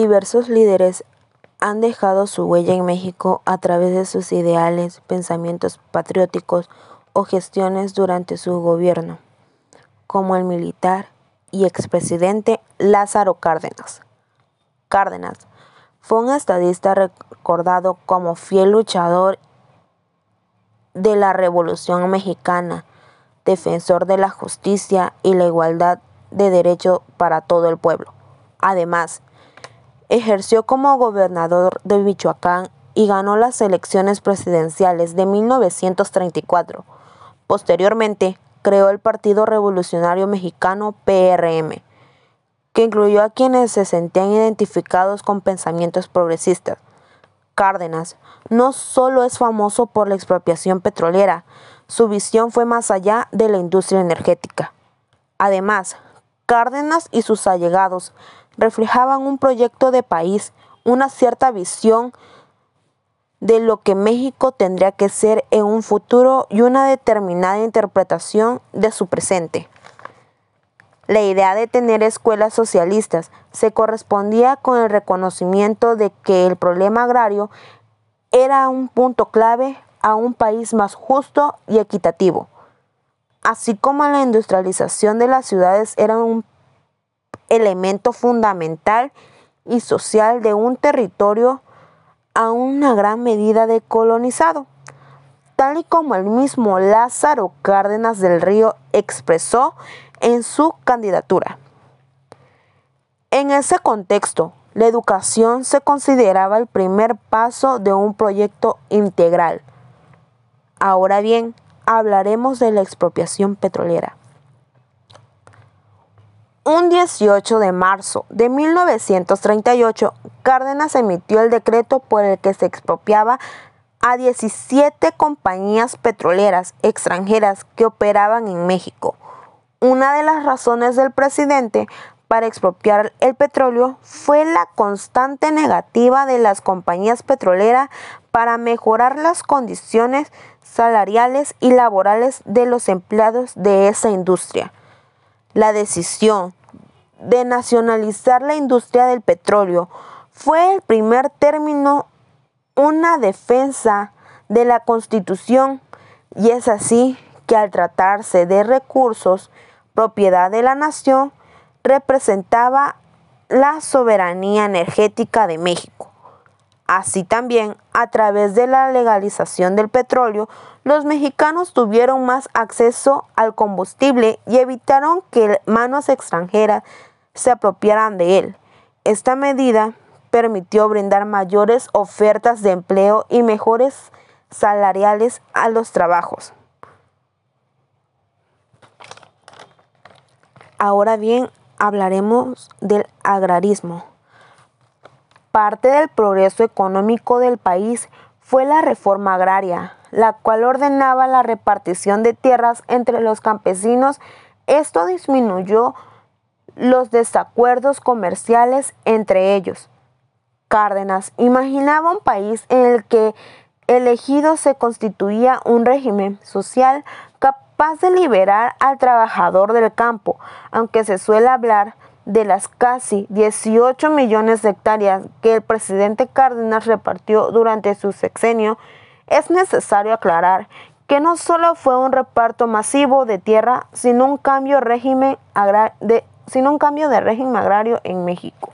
Diversos líderes han dejado su huella en México a través de sus ideales, pensamientos patrióticos o gestiones durante su gobierno, como el militar y expresidente Lázaro Cárdenas. Cárdenas fue un estadista recordado como fiel luchador de la Revolución Mexicana, defensor de la justicia y la igualdad de derecho para todo el pueblo. Además, Ejerció como gobernador de Michoacán y ganó las elecciones presidenciales de 1934. Posteriormente, creó el Partido Revolucionario Mexicano PRM, que incluyó a quienes se sentían identificados con pensamientos progresistas. Cárdenas no solo es famoso por la expropiación petrolera, su visión fue más allá de la industria energética. Además, Cárdenas y sus allegados reflejaban un proyecto de país, una cierta visión de lo que México tendría que ser en un futuro y una determinada interpretación de su presente. La idea de tener escuelas socialistas se correspondía con el reconocimiento de que el problema agrario era un punto clave a un país más justo y equitativo, así como la industrialización de las ciudades era un elemento fundamental y social de un territorio a una gran medida decolonizado, tal y como el mismo Lázaro Cárdenas del Río expresó en su candidatura. En ese contexto, la educación se consideraba el primer paso de un proyecto integral. Ahora bien, hablaremos de la expropiación petrolera. Un 18 de marzo de 1938, Cárdenas emitió el decreto por el que se expropiaba a 17 compañías petroleras extranjeras que operaban en México. Una de las razones del presidente para expropiar el petróleo fue la constante negativa de las compañías petroleras para mejorar las condiciones salariales y laborales de los empleados de esa industria. La decisión de nacionalizar la industria del petróleo fue el primer término una defensa de la Constitución y es así que al tratarse de recursos propiedad de la nación representaba la soberanía energética de México. Así también, a través de la legalización del petróleo, los mexicanos tuvieron más acceso al combustible y evitaron que manos extranjeras se apropiaran de él. Esta medida permitió brindar mayores ofertas de empleo y mejores salariales a los trabajos. Ahora bien, hablaremos del agrarismo. Parte del progreso económico del país fue la reforma agraria, la cual ordenaba la repartición de tierras entre los campesinos. Esto disminuyó los desacuerdos comerciales entre ellos. Cárdenas imaginaba un país en el que elegido se constituía un régimen social capaz de liberar al trabajador del campo, aunque se suele hablar de las casi 18 millones de hectáreas que el presidente Cárdenas repartió durante su sexenio, es necesario aclarar que no solo fue un reparto masivo de tierra, sino un cambio régimen de, sino un cambio de régimen agrario en México.